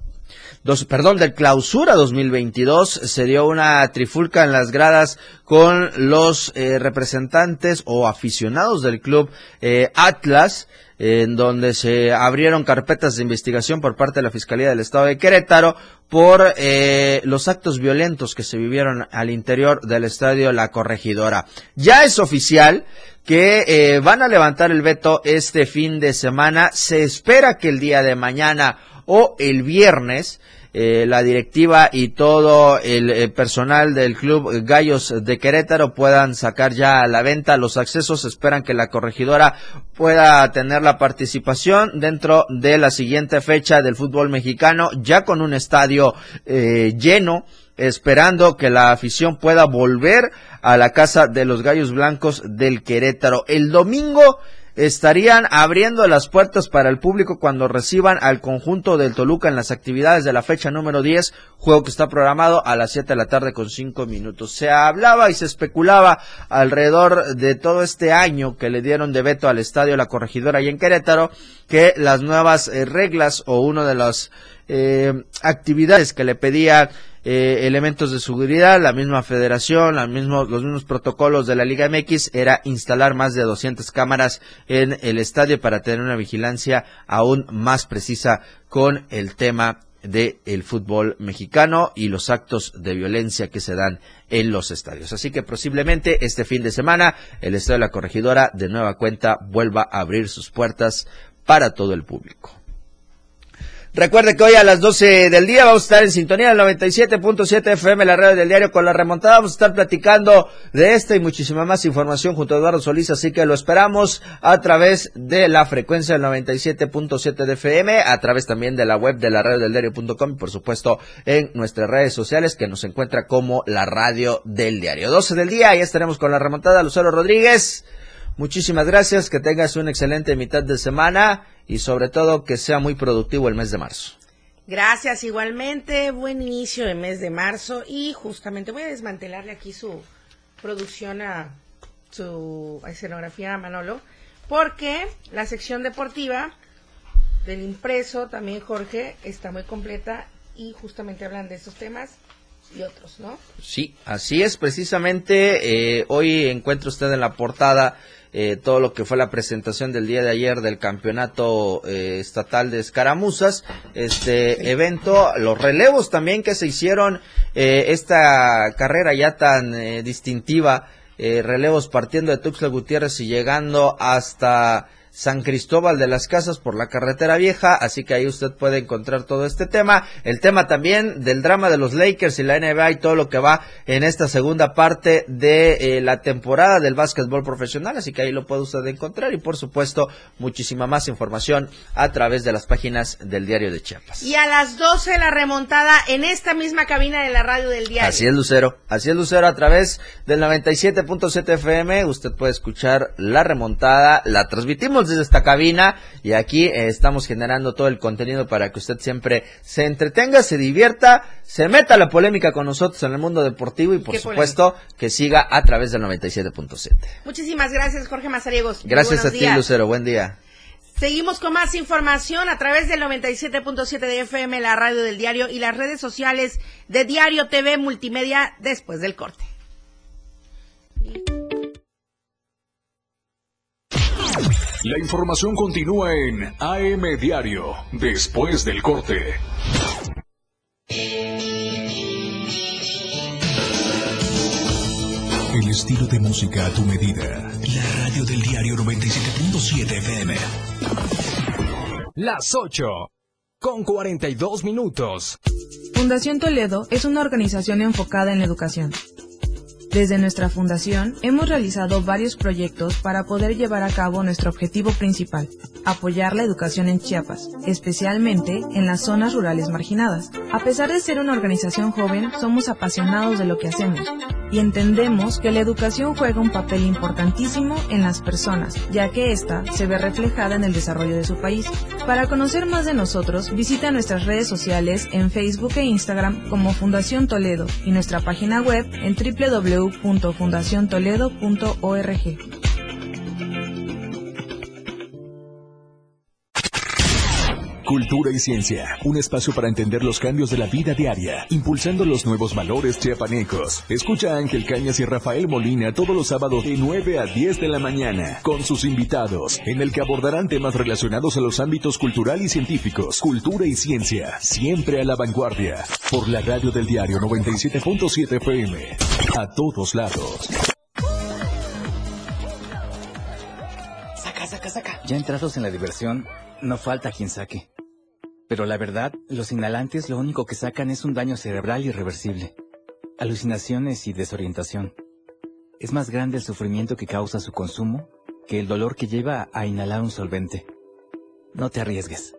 Dos, perdón, del clausura 2022 se dio una trifulca en las gradas con los eh, representantes o aficionados del club eh, Atlas en donde se abrieron carpetas de investigación por parte de la Fiscalía del Estado de Querétaro por eh, los actos violentos que se vivieron al interior del estadio La Corregidora. Ya es oficial que eh, van a levantar el veto este fin de semana. Se espera que el día de mañana o el viernes eh, la directiva y todo el eh, personal del club Gallos de Querétaro puedan sacar ya a la venta los accesos. Esperan que la corregidora pueda tener la participación dentro de la siguiente fecha del fútbol mexicano, ya con un estadio eh, lleno esperando que la afición pueda volver a la casa de los Gallos Blancos del Querétaro. El domingo estarían abriendo las puertas para el público cuando reciban al conjunto del Toluca en las actividades de la fecha número 10, juego que está programado a las 7 de la tarde con 5 minutos. Se hablaba y se especulaba alrededor de todo este año que le dieron de veto al estadio La Corregidora y en Querétaro que las nuevas eh, reglas o una de las eh, actividades que le pedía eh, elementos de seguridad, la misma federación, los mismos protocolos de la Liga MX era instalar más de 200 cámaras en el estadio para tener una vigilancia aún más precisa con el tema del fútbol mexicano y los actos de violencia que se dan en los estadios. Así que posiblemente este fin de semana el Estadio de la Corregidora de nueva cuenta vuelva a abrir sus puertas para todo el público. Recuerde que hoy a las 12 del día vamos a estar en sintonía del 97.7 FM, la radio del diario con la remontada. Vamos a estar platicando de esta y muchísima más información junto a Eduardo Solís, así que lo esperamos a través de la frecuencia del 97.7 de FM, a través también de la web de la radio del diario.com y por supuesto en nuestras redes sociales que nos encuentra como la radio del diario. 12 del día, ya estaremos con la remontada. Lucero Rodríguez. Muchísimas gracias, que tengas una excelente mitad de semana y sobre todo que sea muy productivo el mes de marzo. Gracias, igualmente, buen inicio de mes de marzo y justamente voy a desmantelarle aquí su producción a su escenografía a Manolo, porque la sección deportiva del impreso, también Jorge, está muy completa y justamente hablan de estos temas y otros, ¿no? Sí, así es, precisamente eh, hoy encuentra usted en la portada eh, todo lo que fue la presentación del día de ayer del campeonato eh, estatal de escaramuzas, este evento, los relevos también que se hicieron, eh, esta carrera ya tan distintiva, relevos partiendo de Tuxtla Gutiérrez y llegando hasta San Cristóbal de las Casas por la carretera vieja, así que ahí usted puede encontrar todo este tema, el tema también del drama de los Lakers y la NBA y todo lo que va en esta segunda parte de eh, la temporada del básquetbol profesional, así que ahí lo puede usted encontrar y por supuesto muchísima más información a través de las páginas del diario de Chiapas. Y a las 12 la remontada en esta misma cabina de la radio del diario. Así es Lucero, así es Lucero a través del 97.7 FM, usted puede escuchar la remontada, la transmitimos desde esta cabina y aquí eh, estamos generando todo el contenido para que usted siempre se entretenga, se divierta, se meta la polémica con nosotros en el mundo deportivo y por supuesto que siga a través del 97.7. Muchísimas gracias Jorge Mazariegos. Gracias a ti Lucero, buen día. Seguimos con más información a través del 97.7 de FM, la radio del diario y las redes sociales de Diario TV Multimedia después del corte. La información continúa en AM Diario, después del corte. El estilo de música a tu medida. La radio del diario 97.7 FM. Las 8. Con 42 minutos. Fundación Toledo es una organización enfocada en la educación desde nuestra fundación hemos realizado varios proyectos para poder llevar a cabo nuestro objetivo principal, apoyar la educación en Chiapas, especialmente en las zonas rurales marginadas. A pesar de ser una organización joven, somos apasionados de lo que hacemos y entendemos que la educación juega un papel importantísimo en las personas, ya que ésta se ve reflejada en el desarrollo de su país. Para conocer más de nosotros, visita nuestras redes sociales en Facebook e Instagram como Fundación Toledo y nuestra página web en www www.fundaciontoledo.org. Cultura y ciencia, un espacio para entender los cambios de la vida diaria, impulsando los nuevos valores chiapanecos. Escucha a Ángel Cañas y Rafael Molina todos los sábados de 9 a 10 de la mañana, con sus invitados, en el que abordarán temas relacionados a los ámbitos cultural y científicos, cultura y ciencia, siempre a la vanguardia, por la radio del diario 97.7 FM, a todos lados. Saca, saca, saca. Ya entrados en la diversión, no falta quien saque. Pero la verdad, los inhalantes lo único que sacan es un daño cerebral irreversible, alucinaciones y desorientación. Es más grande el sufrimiento que causa su consumo que el dolor que lleva a inhalar un solvente. No te arriesgues.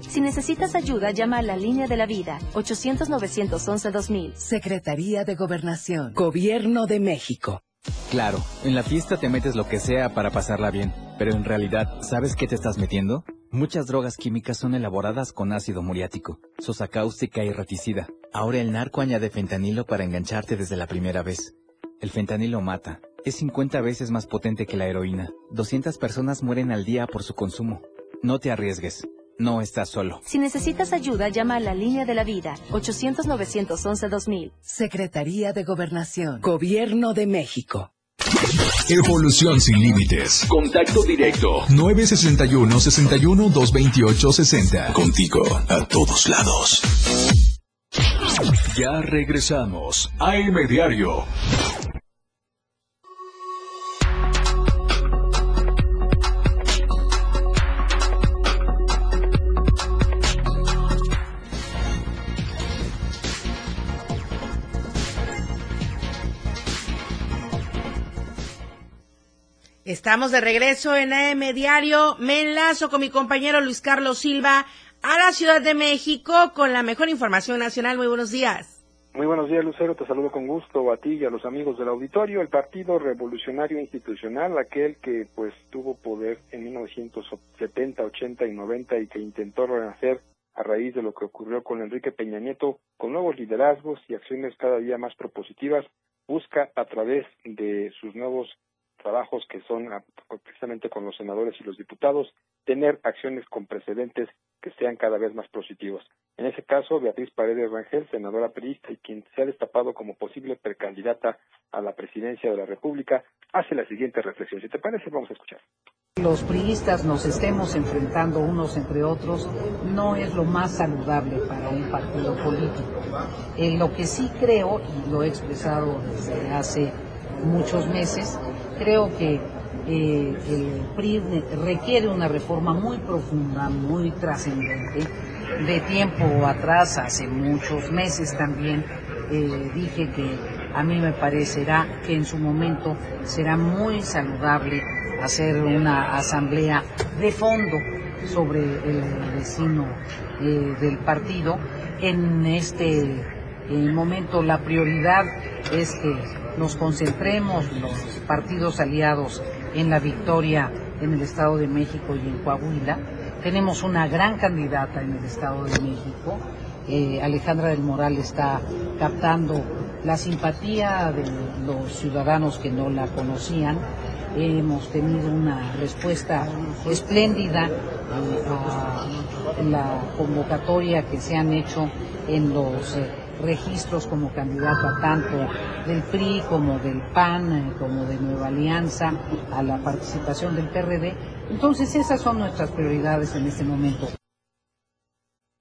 Si necesitas ayuda, llama a la línea de la vida, 800-911-2000. Secretaría de Gobernación, Gobierno de México. Claro, en la fiesta te metes lo que sea para pasarla bien, pero en realidad, ¿sabes qué te estás metiendo? Muchas drogas químicas son elaboradas con ácido muriático, sosa cáustica y reticida. Ahora el narco añade fentanilo para engancharte desde la primera vez. El fentanilo mata. Es 50 veces más potente que la heroína. 200 personas mueren al día por su consumo. No te arriesgues. No estás solo. Si necesitas ayuda, llama a la línea de la vida, 800-911-2000. Secretaría de Gobernación, Gobierno de México. Evolución sin límites. Contacto directo. 961-61-228-60. Contigo a todos lados. Ya regresamos. AM Diario. Estamos de regreso en AM Diario. Me enlazo con mi compañero Luis Carlos Silva a la Ciudad de México con la mejor información nacional. Muy buenos días. Muy buenos días, Lucero. Te saludo con gusto a ti y a los amigos del auditorio. El Partido Revolucionario Institucional, aquel que pues tuvo poder en 1970, 80 y 90 y que intentó renacer a raíz de lo que ocurrió con Enrique Peña Nieto, con nuevos liderazgos y acciones cada día más propositivas, busca a través de sus nuevos trabajos que son precisamente con los senadores y los diputados, tener acciones con precedentes que sean cada vez más positivos. En ese caso, Beatriz Paredes Rangel, senadora periodista y quien se ha destapado como posible precandidata a la presidencia de la República, hace la siguiente reflexión. Si te parece, vamos a escuchar. Los priistas nos estemos enfrentando unos entre otros no es lo más saludable para un partido político. En lo que sí creo, y lo he expresado desde hace muchos meses, creo que eh, el PRI requiere una reforma muy profunda, muy trascendente. De tiempo atrás, hace muchos meses también, eh, dije que a mí me parecerá que en su momento será muy saludable hacer una asamblea de fondo sobre el destino eh, del partido. En este momento la prioridad es que nos concentremos los partidos aliados en la victoria en el Estado de México y en Coahuila. Tenemos una gran candidata en el Estado de México. Eh, Alejandra del Moral está captando la simpatía de los ciudadanos que no la conocían. Hemos tenido una respuesta espléndida eh, a la convocatoria que se han hecho en los eh, registros como candidata tanto del PRI como del PAN, eh, como de Nueva Alianza, a la participación del PRD. Entonces esas son nuestras prioridades en este momento.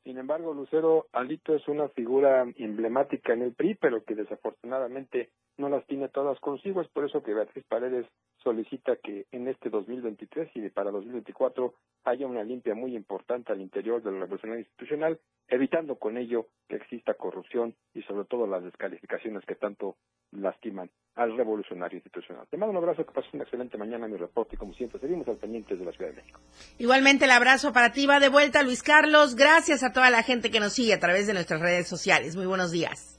Sin embargo, Lucero Alito es una figura emblemática en el PRI, pero que desafortunadamente no las tiene todas consigo. Es por eso que Beatriz Paredes solicita que en este 2023 y para 2024 haya una limpia muy importante al interior de la revolución institucional, evitando con ello que exista corrupción y sobre todo las descalificaciones que tanto lastiman al revolucionario institucional. Te mando un abrazo, que pases una excelente mañana mi reporte y como siempre seguimos al pendiente de la Ciudad de México. Igualmente el abrazo para ti va de vuelta Luis Carlos. Gracias a toda la gente que nos sigue a través de nuestras redes sociales. Muy buenos días.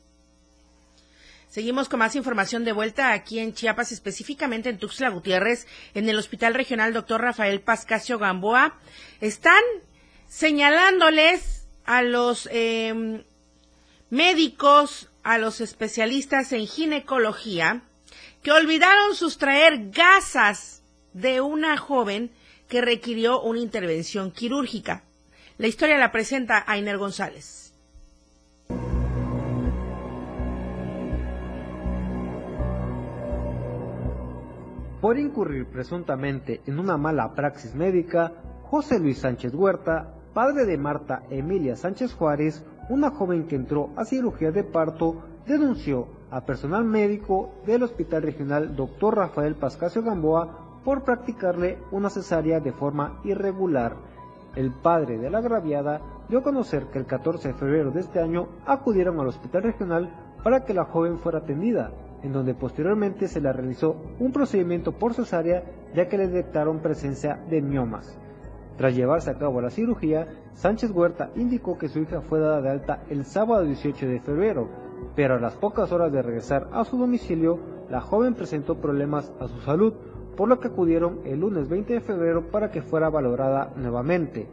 Seguimos con más información de vuelta aquí en Chiapas, específicamente en Tuxtla Gutiérrez, en el Hospital Regional Dr. Rafael Pascasio Gamboa. Están señalándoles a los em, médicos, a los especialistas en ginecología, que olvidaron sustraer gasas de una joven que requirió una intervención quirúrgica. La historia la presenta Ainer González. Por incurrir presuntamente en una mala praxis médica, José Luis Sánchez Huerta, padre de Marta Emilia Sánchez Juárez, una joven que entró a cirugía de parto, denunció a personal médico del Hospital Regional Dr. Rafael Pascasio Gamboa por practicarle una cesárea de forma irregular. el padre de la agraviada dio a conocer que el 14 de febrero de este año acudieron al hospital regional para que la joven fuera atendida, en donde posteriormente se le realizó un procedimiento por cesárea ya que le detectaron presencia de miomas. Tras llevarse a cabo la cirugía, Sánchez Huerta indicó que su hija fue dada de alta el sábado 18 de febrero, pero a las pocas horas de regresar a su domicilio, la joven presentó problemas a su salud, por lo que acudieron el lunes 20 de febrero para que fuera valorada nuevamente.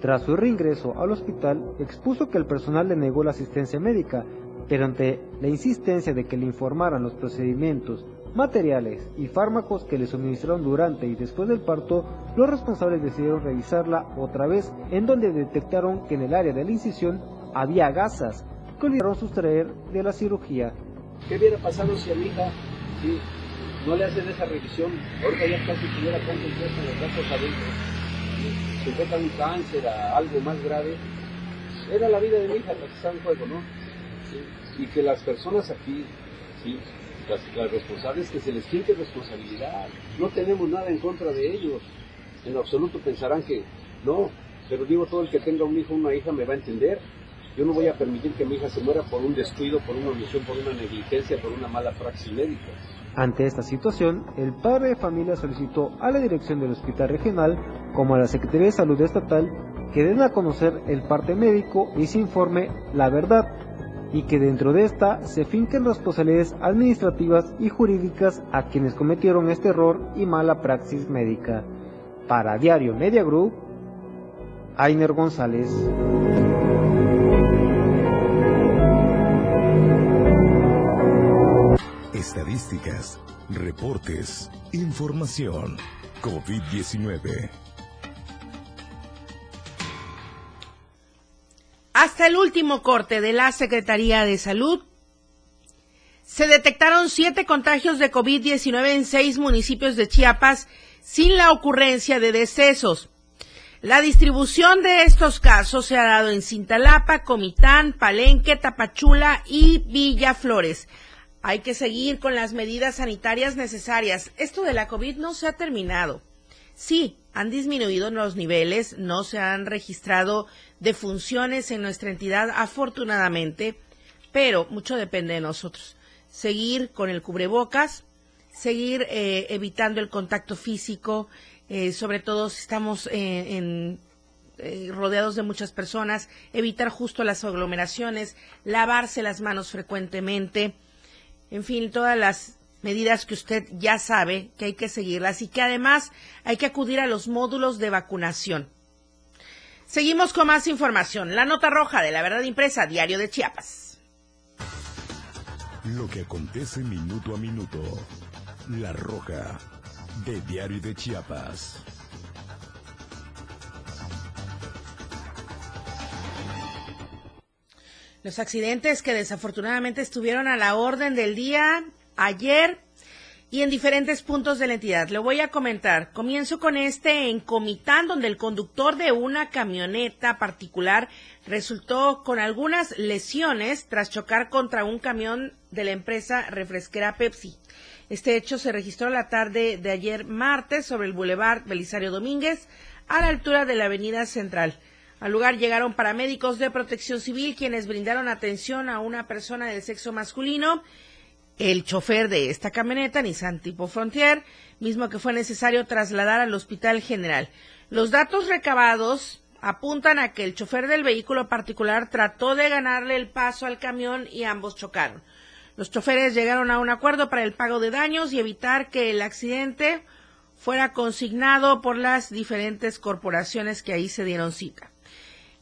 Tras su reingreso al hospital, expuso que el personal le negó la asistencia médica, pero ante la insistencia de que le informaran los procedimientos, materiales y fármacos que le suministraron durante y después del parto, los responsables decidieron revisarla otra vez, en donde detectaron que en el área de la incisión había gasas que olvidaron sustraer de la cirugía. ¿Qué hubiera pasado si a mi hija sí, no le hacen esa revisión? Ahorita ya casi tuviera en los gastos adentro. Enfrenta un cáncer, a algo más grave. Era la vida de mi hija la que estaba en juego, ¿no? Y que las personas aquí, sí, las, responsables, que se les quite responsabilidad. No tenemos nada en contra de ellos. En absoluto pensarán que no, pero digo, todo el que tenga un hijo o una hija me va a entender. Yo no voy a permitir que mi hija se muera por un descuido, por una omisión, por una negligencia, por una mala praxis médica. Ante esta situación, el padre de familia solicitó a la dirección del hospital regional como a la Secretaría de Salud Estatal que den a conocer el parte médico y se informe la verdad y que dentro de esta se finquen responsabilidades administrativas y jurídicas a quienes cometieron este error y mala praxis médica. Para Diario Media Group, Ainer González. Estadísticas, reportes, información. COVID-19. Hasta el último corte de la Secretaría de Salud, se detectaron siete contagios de COVID-19 en seis municipios de Chiapas sin la ocurrencia de decesos. La distribución de estos casos se ha dado en Cintalapa, Comitán, Palenque, Tapachula y Villaflores. Hay que seguir con las medidas sanitarias necesarias. Esto de la COVID no se ha terminado. Sí, han disminuido los niveles, no se han registrado defunciones en nuestra entidad, afortunadamente, pero mucho depende de nosotros. Seguir con el cubrebocas, seguir eh, evitando el contacto físico, eh, sobre todo si estamos eh, rodeados de muchas personas, evitar justo las aglomeraciones, lavarse las manos frecuentemente, en fin, todas las medidas que usted ya sabe que hay que seguirlas y que además hay que acudir a los módulos de vacunación. Seguimos con más información. La nota roja de la verdad impresa, Diario de Chiapas. Lo que acontece minuto a minuto. La roja de Diario de Chiapas. Los accidentes que desafortunadamente estuvieron a la orden del día ayer y en diferentes puntos de la entidad. Le voy a comentar. Comienzo con este en Comitán, donde el conductor de una camioneta particular resultó con algunas lesiones tras chocar contra un camión de la empresa refresquera Pepsi. Este hecho se registró la tarde de ayer martes sobre el Boulevard Belisario Domínguez, a la altura de la Avenida Central. Al lugar llegaron paramédicos de protección civil quienes brindaron atención a una persona del sexo masculino el chofer de esta camioneta, Nissan Tipo Frontier, mismo que fue necesario trasladar al Hospital General. Los datos recabados apuntan a que el chofer del vehículo particular trató de ganarle el paso al camión y ambos chocaron. Los choferes llegaron a un acuerdo para el pago de daños y evitar que el accidente fuera consignado por las diferentes corporaciones que ahí se dieron cita.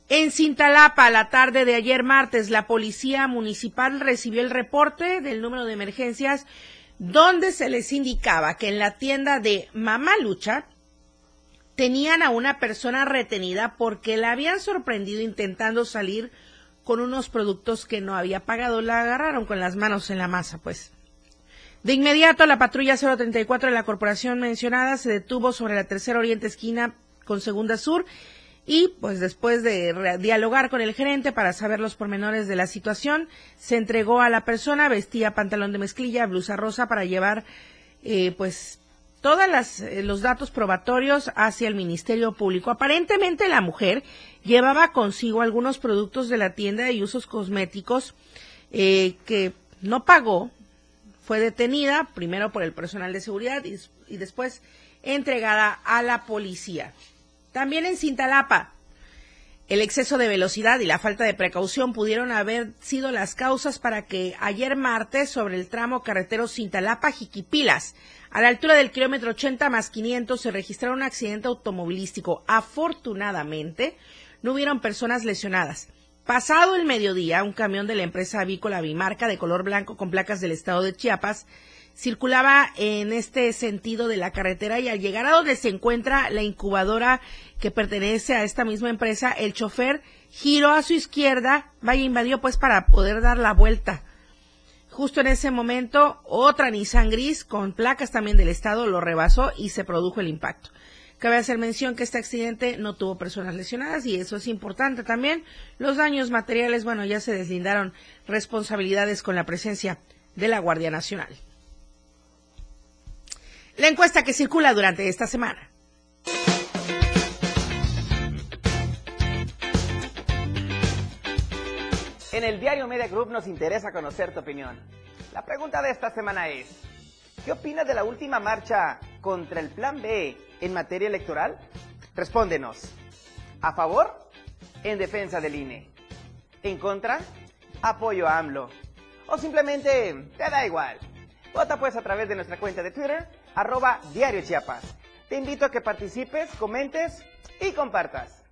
En Cintalapa, la tarde de ayer martes, la policía municipal recibió el reporte del número de emergencias donde se les indicaba que en la tienda de Mamá Lucha tenían a una persona retenida porque la habían sorprendido intentando salir con unos productos que no había pagado. La agarraron con las manos en la masa, pues. De inmediato, la patrulla 034 de la corporación mencionada se detuvo sobre la tercera oriente esquina con segunda sur y pues después de dialogar con el gerente para saber los pormenores de la situación, se entregó a la persona, vestía pantalón de mezclilla, blusa rosa para llevar eh, pues todos eh, los datos probatorios hacia el Ministerio Público. Aparentemente la mujer llevaba consigo algunos productos de la tienda de usos cosméticos eh, que no pagó, fue detenida primero por el personal de seguridad y, y después entregada a la policía. También en Cintalapa, el exceso de velocidad y la falta de precaución pudieron haber sido las causas para que ayer martes sobre el tramo carretero Cintalapa-Jiquipilas, a la altura del kilómetro 80 más 500, se registrara un accidente automovilístico. Afortunadamente, no hubieron personas lesionadas. Pasado el mediodía, un camión de la empresa avícola Bimarca de color blanco con placas del estado de Chiapas circulaba en este sentido de la carretera y al llegar a donde se encuentra la incubadora que pertenece a esta misma empresa, el chofer giró a su izquierda, vaya invadió pues para poder dar la vuelta. Justo en ese momento, otra Nissan gris con placas también del estado lo rebasó y se produjo el impacto. Cabe hacer mención que este accidente no tuvo personas lesionadas y eso es importante también. Los daños materiales, bueno, ya se deslindaron responsabilidades con la presencia de la Guardia Nacional. La encuesta que circula durante esta semana. En el diario Media Group nos interesa conocer tu opinión. La pregunta de esta semana es, ¿qué opinas de la última marcha contra el Plan B en materia electoral? Respóndenos. ¿A favor? En defensa del INE. ¿En contra? Apoyo a AMLO. ¿O simplemente te da igual? Vota pues a través de nuestra cuenta de Twitter, arroba Diario Chiapas. Te invito a que participes, comentes y compartas.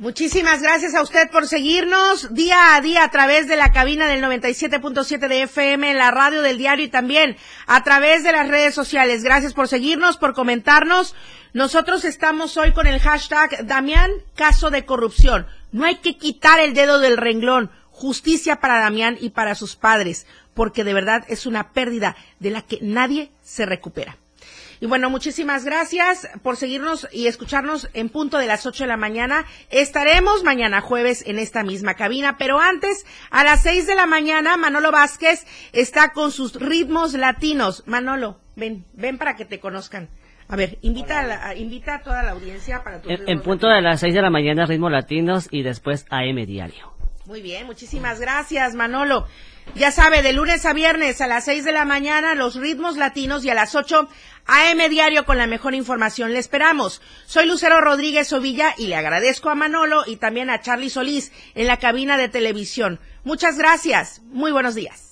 Muchísimas gracias a usted por seguirnos día a día a través de la cabina del 97.7 de FM, la radio del diario y también a través de las redes sociales. Gracias por seguirnos, por comentarnos. Nosotros estamos hoy con el hashtag Damián Caso de Corrupción. No hay que quitar el dedo del renglón. Justicia para Damián y para sus padres, porque de verdad es una pérdida de la que nadie se recupera. Y bueno, muchísimas gracias por seguirnos y escucharnos en punto de las 8 de la mañana. Estaremos mañana jueves en esta misma cabina, pero antes, a las 6 de la mañana, Manolo Vázquez está con sus ritmos latinos. Manolo, ven, ven para que te conozcan. A ver, invita a, invita a toda la audiencia para tu En, en punto de las 6 de la mañana, ritmos latinos y después AM Diario. Muy bien, muchísimas gracias, Manolo. Ya sabe, de lunes a viernes a las 6 de la mañana, los ritmos latinos y a las 8 AM Diario con la mejor información. Le esperamos. Soy Lucero Rodríguez Ovilla y le agradezco a Manolo y también a Charlie Solís en la cabina de televisión. Muchas gracias. Muy buenos días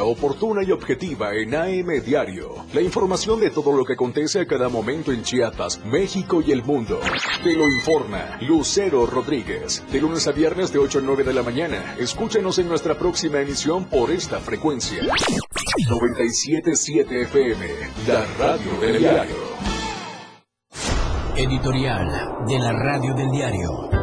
oportuna y objetiva en AM Diario. La información de todo lo que acontece a cada momento en Chiapas, México y el mundo. Te lo informa Lucero Rodríguez. De lunes a viernes de 8 a 9 de la mañana. Escúchenos en nuestra próxima emisión por esta frecuencia. 977 FM, la radio del diario. Editorial de la radio del diario.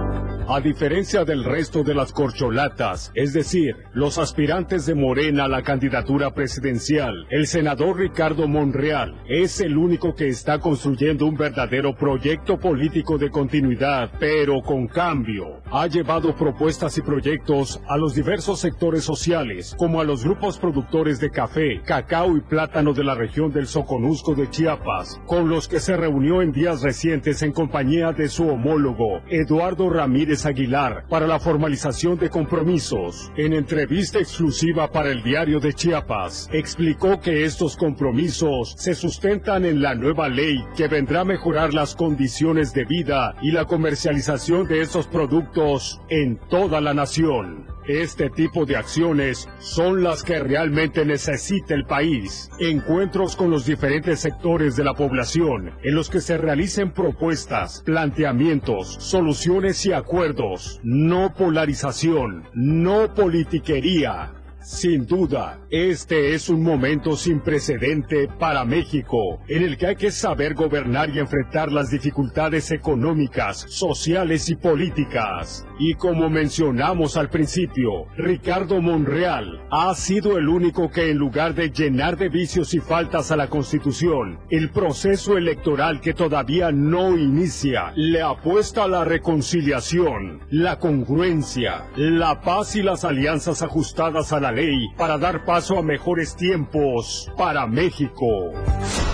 A diferencia del resto de las corcholatas, es decir, los aspirantes de Morena a la candidatura presidencial, el senador Ricardo Monreal es el único que está construyendo un verdadero proyecto político de continuidad, pero con cambio. Ha llevado propuestas y proyectos a los diversos sectores sociales, como a los grupos productores de café, cacao y plátano de la región del Soconusco de Chiapas, con los que se reunió en días recientes en compañía de su homólogo, Eduardo Ramírez Aguilar para la formalización de compromisos. En entrevista exclusiva para el diario de Chiapas, explicó que estos compromisos se sustentan en la nueva ley que vendrá a mejorar las condiciones de vida y la comercialización de estos productos en toda la nación. Este tipo de acciones son las que realmente necesita el país. Encuentros con los diferentes sectores de la población en los que se realicen propuestas, planteamientos, soluciones y acuerdos. No polarización, no politiquería Sin duda, este es un momento sin precedente para México, en el que hay que saber gobernar y enfrentar las dificultades económicas, sociales y políticas. Y como mencionamos al principio, Ricardo Monreal ha sido el único que en lugar de llenar de vicios y faltas a la Constitución, el proceso electoral que todavía no inicia, le apuesta a la reconciliación, la congruencia, la paz y las alianzas ajustadas a la ley para dar paso a mejores tiempos para México.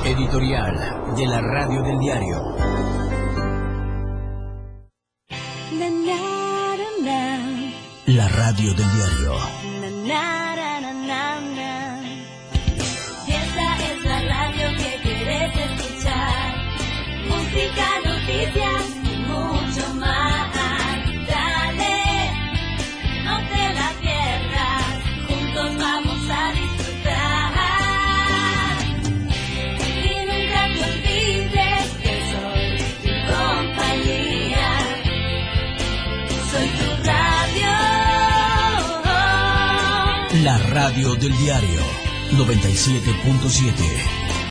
Editorial de la Radio del Diario. La Radio del Diario. Y esta es la radio que querés escuchar. Música, noticias La Radio del Diario 97.7.